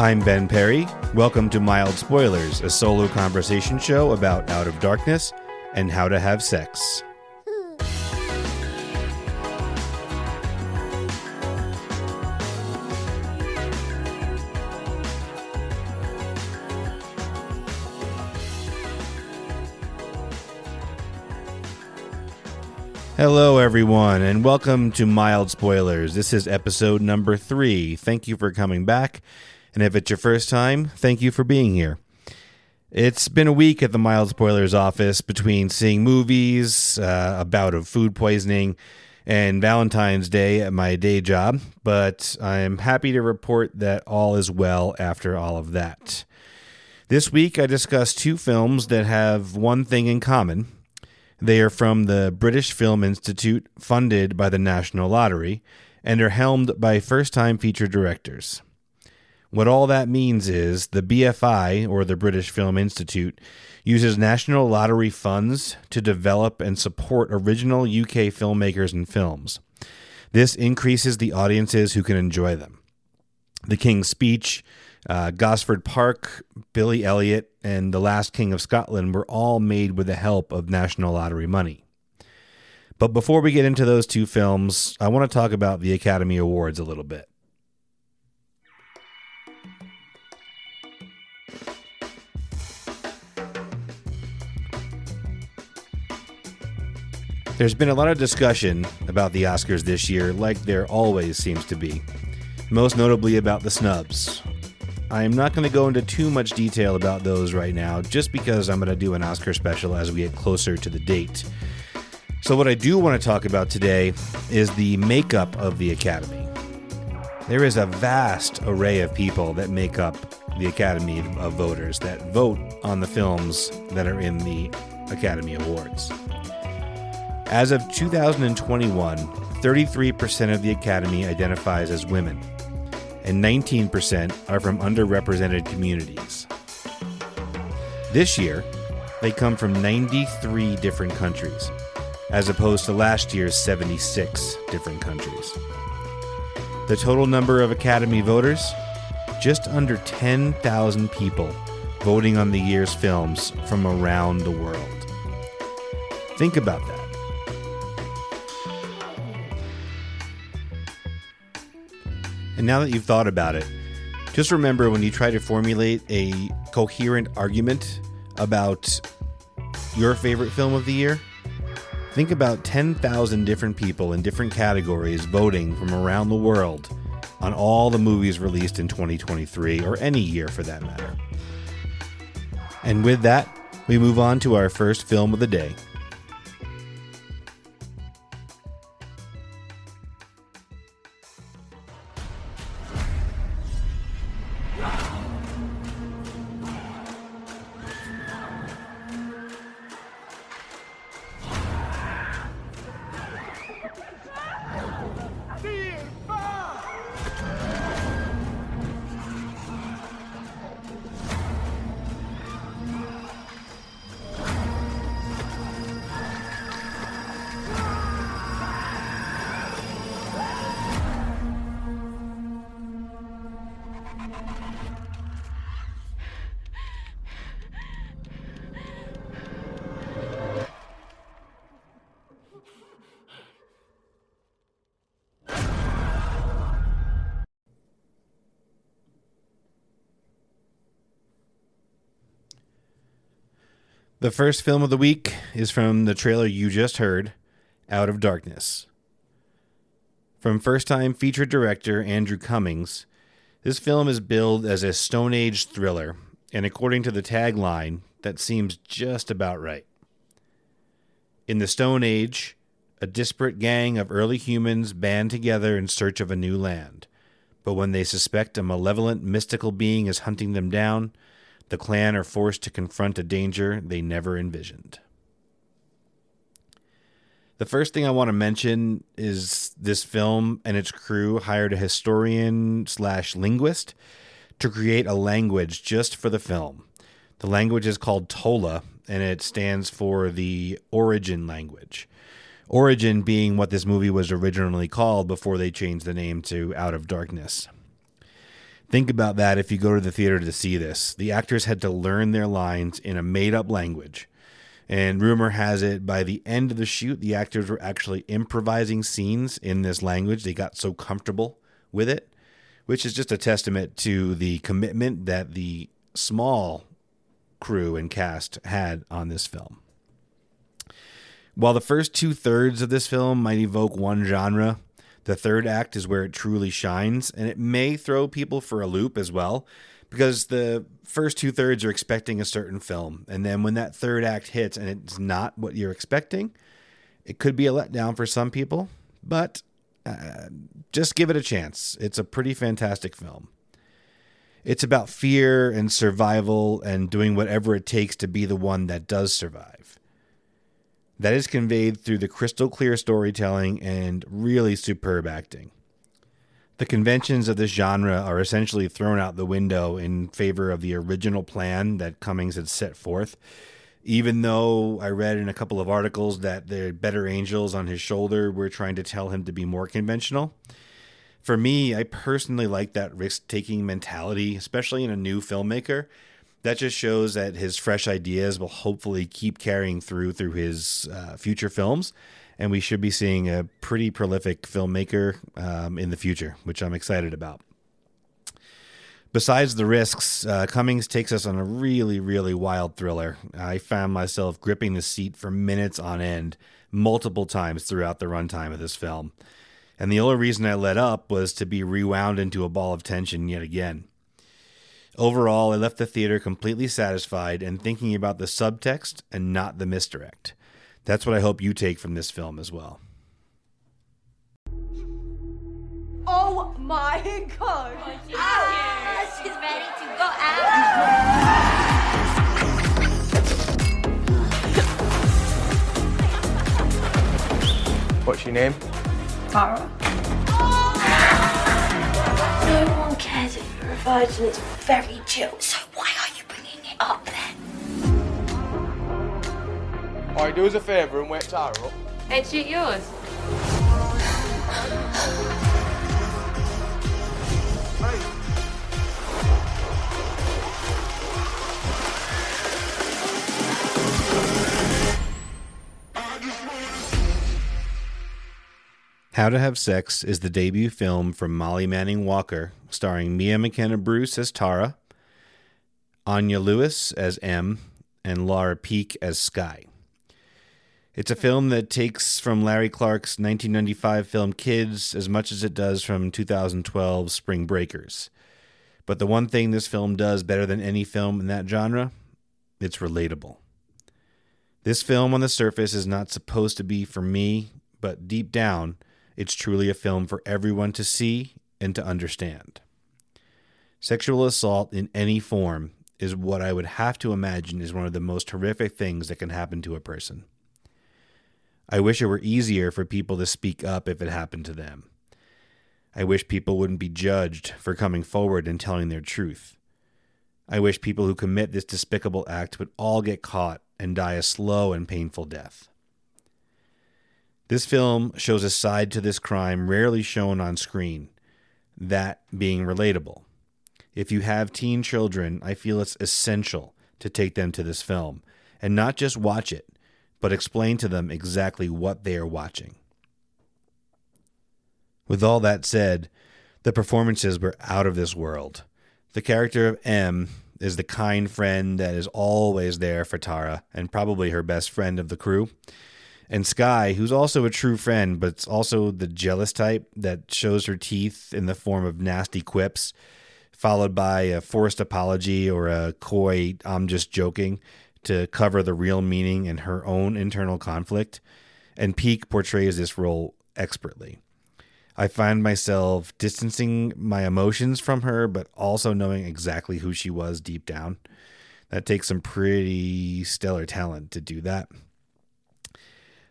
I'm Ben Perry. Welcome to Mild Spoilers, a solo conversation show about Out of Darkness and how to have sex. Hello, everyone, and welcome to Mild Spoilers. This is episode number three. Thank you for coming back. And if it's your first time, thank you for being here. It's been a week at the Mild Spoilers office between seeing movies, uh, a bout of food poisoning, and Valentine's Day at my day job, but I'm happy to report that all is well after all of that. This week, I discussed two films that have one thing in common they are from the British Film Institute, funded by the National Lottery, and are helmed by first time feature directors. What all that means is the BFI, or the British Film Institute, uses National Lottery funds to develop and support original UK filmmakers and films. This increases the audiences who can enjoy them. The King's Speech, uh, Gosford Park, Billy Elliot, and The Last King of Scotland were all made with the help of National Lottery money. But before we get into those two films, I want to talk about the Academy Awards a little bit. There's been a lot of discussion about the Oscars this year, like there always seems to be. Most notably about the snubs, I am not going to go into too much detail about those right now, just because I'm going to do an Oscar special as we get closer to the date. So, what I do want to talk about today is the makeup of the Academy. There is a vast array of people that make up the Academy of voters that vote on the films that are in the Academy Awards. As of 2021, 33% of the Academy identifies as women and 19% are from underrepresented communities. This year, they come from 93 different countries, as opposed to last year's 76 different countries. The total number of Academy voters? Just under 10,000 people voting on the year's films from around the world. Think about that. And now that you've thought about it, just remember when you try to formulate a coherent argument about your favorite film of the year, think about 10,000 different people in different categories voting from around the world on all the movies released in 2023 or any year for that matter. And with that, we move on to our first film of the day. The first film of the week is from the trailer you just heard, Out of Darkness. From first time feature director Andrew Cummings, this film is billed as a Stone Age thriller, and according to the tagline, that seems just about right. In the Stone Age, a disparate gang of early humans band together in search of a new land. But when they suspect a malevolent mystical being is hunting them down, the clan are forced to confront a danger they never envisioned. The first thing I want to mention is this film and its crew hired a historian slash linguist to create a language just for the film. The language is called Tola, and it stands for the origin language. Origin being what this movie was originally called before they changed the name to Out of Darkness. Think about that if you go to the theater to see this. The actors had to learn their lines in a made up language. And rumor has it by the end of the shoot, the actors were actually improvising scenes in this language. They got so comfortable with it, which is just a testament to the commitment that the small crew and cast had on this film. While the first two thirds of this film might evoke one genre, the third act is where it truly shines, and it may throw people for a loop as well, because the first two thirds are expecting a certain film. And then when that third act hits and it's not what you're expecting, it could be a letdown for some people, but uh, just give it a chance. It's a pretty fantastic film. It's about fear and survival and doing whatever it takes to be the one that does survive that is conveyed through the crystal clear storytelling and really superb acting. The conventions of this genre are essentially thrown out the window in favor of the original plan that Cummings had set forth. Even though I read in a couple of articles that the better angels on his shoulder were trying to tell him to be more conventional. For me, I personally like that risk taking mentality, especially in a new filmmaker that just shows that his fresh ideas will hopefully keep carrying through through his uh, future films. And we should be seeing a pretty prolific filmmaker um, in the future which i'm excited about. Besides the risks uh, cummings takes us on a really really wild thriller. I found myself gripping the seat for minutes on end multiple times throughout the runtime of this film. And the only reason i let up was to be rewound into a ball of tension yet again Overall, I left the theater completely satisfied and thinking about the subtext and not the misdirect. That's what I hope you take from this film as well. Oh my god! Oh, ah, she's ready to go out. What's your name? Tara. Cares if you're a virgin. It's very chill. So why are you bringing it up then? Alright, do us a favour and wake Tara up. Head sheet yours. How to Have Sex is the debut film from Molly Manning Walker, starring Mia McKenna Bruce as Tara, Anya Lewis as Em, and Laura Peake as Skye. It's a hmm. film that takes from Larry Clark's 1995 film Kids as much as it does from 2012 Spring Breakers. But the one thing this film does better than any film in that genre, it's relatable. This film on the surface is not supposed to be for me, but deep down, it's truly a film for everyone to see and to understand. Sexual assault in any form is what I would have to imagine is one of the most horrific things that can happen to a person. I wish it were easier for people to speak up if it happened to them. I wish people wouldn't be judged for coming forward and telling their truth. I wish people who commit this despicable act would all get caught and die a slow and painful death. This film shows a side to this crime rarely shown on screen, that being relatable. If you have teen children, I feel it's essential to take them to this film and not just watch it, but explain to them exactly what they are watching. With all that said, the performances were out of this world. The character of Em is the kind friend that is always there for Tara and probably her best friend of the crew and Skye, who's also a true friend, but also the jealous type that shows her teeth in the form of nasty quips, followed by a forced apology or a coy, I'm just joking, to cover the real meaning and her own internal conflict. And Peake portrays this role expertly. I find myself distancing my emotions from her, but also knowing exactly who she was deep down. That takes some pretty stellar talent to do that.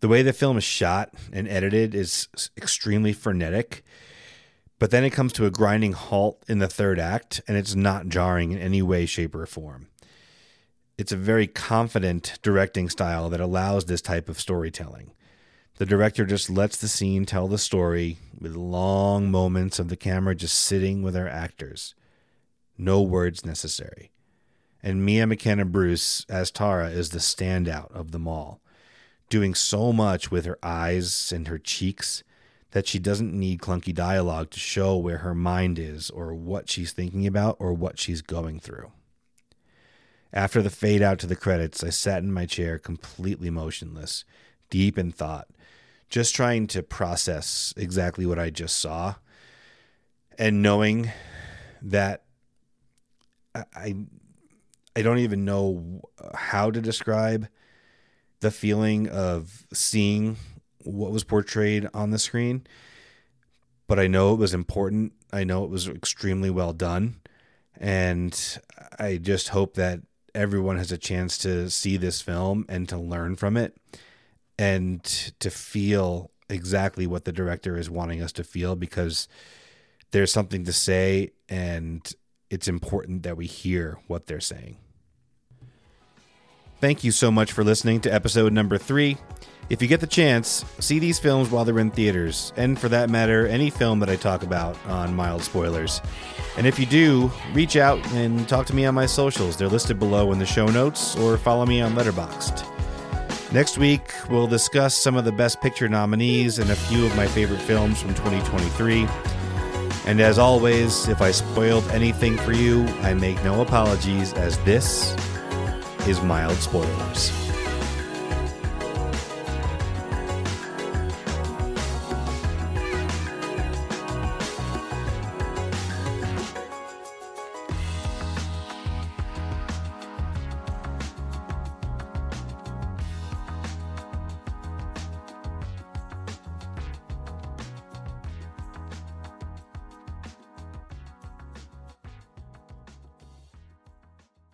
The way the film is shot and edited is extremely frenetic, but then it comes to a grinding halt in the third act, and it's not jarring in any way, shape, or form. It's a very confident directing style that allows this type of storytelling. The director just lets the scene tell the story with long moments of the camera just sitting with our actors. No words necessary. And Mia McKenna Bruce as Tara is the standout of them all, doing so much with her eyes and her cheeks that she doesn't need clunky dialogue to show where her mind is or what she's thinking about or what she's going through. After the fade out to the credits, I sat in my chair completely motionless, deep in thought, just trying to process exactly what I just saw and knowing that I I don't even know how to describe the feeling of seeing what was portrayed on the screen, but I know it was important. I know it was extremely well done. And I just hope that everyone has a chance to see this film and to learn from it and to feel exactly what the director is wanting us to feel because there's something to say and it's important that we hear what they're saying. Thank you so much for listening to episode number three. If you get the chance, see these films while they're in theaters, and for that matter, any film that I talk about on Mild Spoilers. And if you do, reach out and talk to me on my socials. They're listed below in the show notes, or follow me on Letterboxd. Next week, we'll discuss some of the Best Picture nominees and a few of my favorite films from 2023. And as always, if I spoiled anything for you, I make no apologies, as this is Mild Spoilers.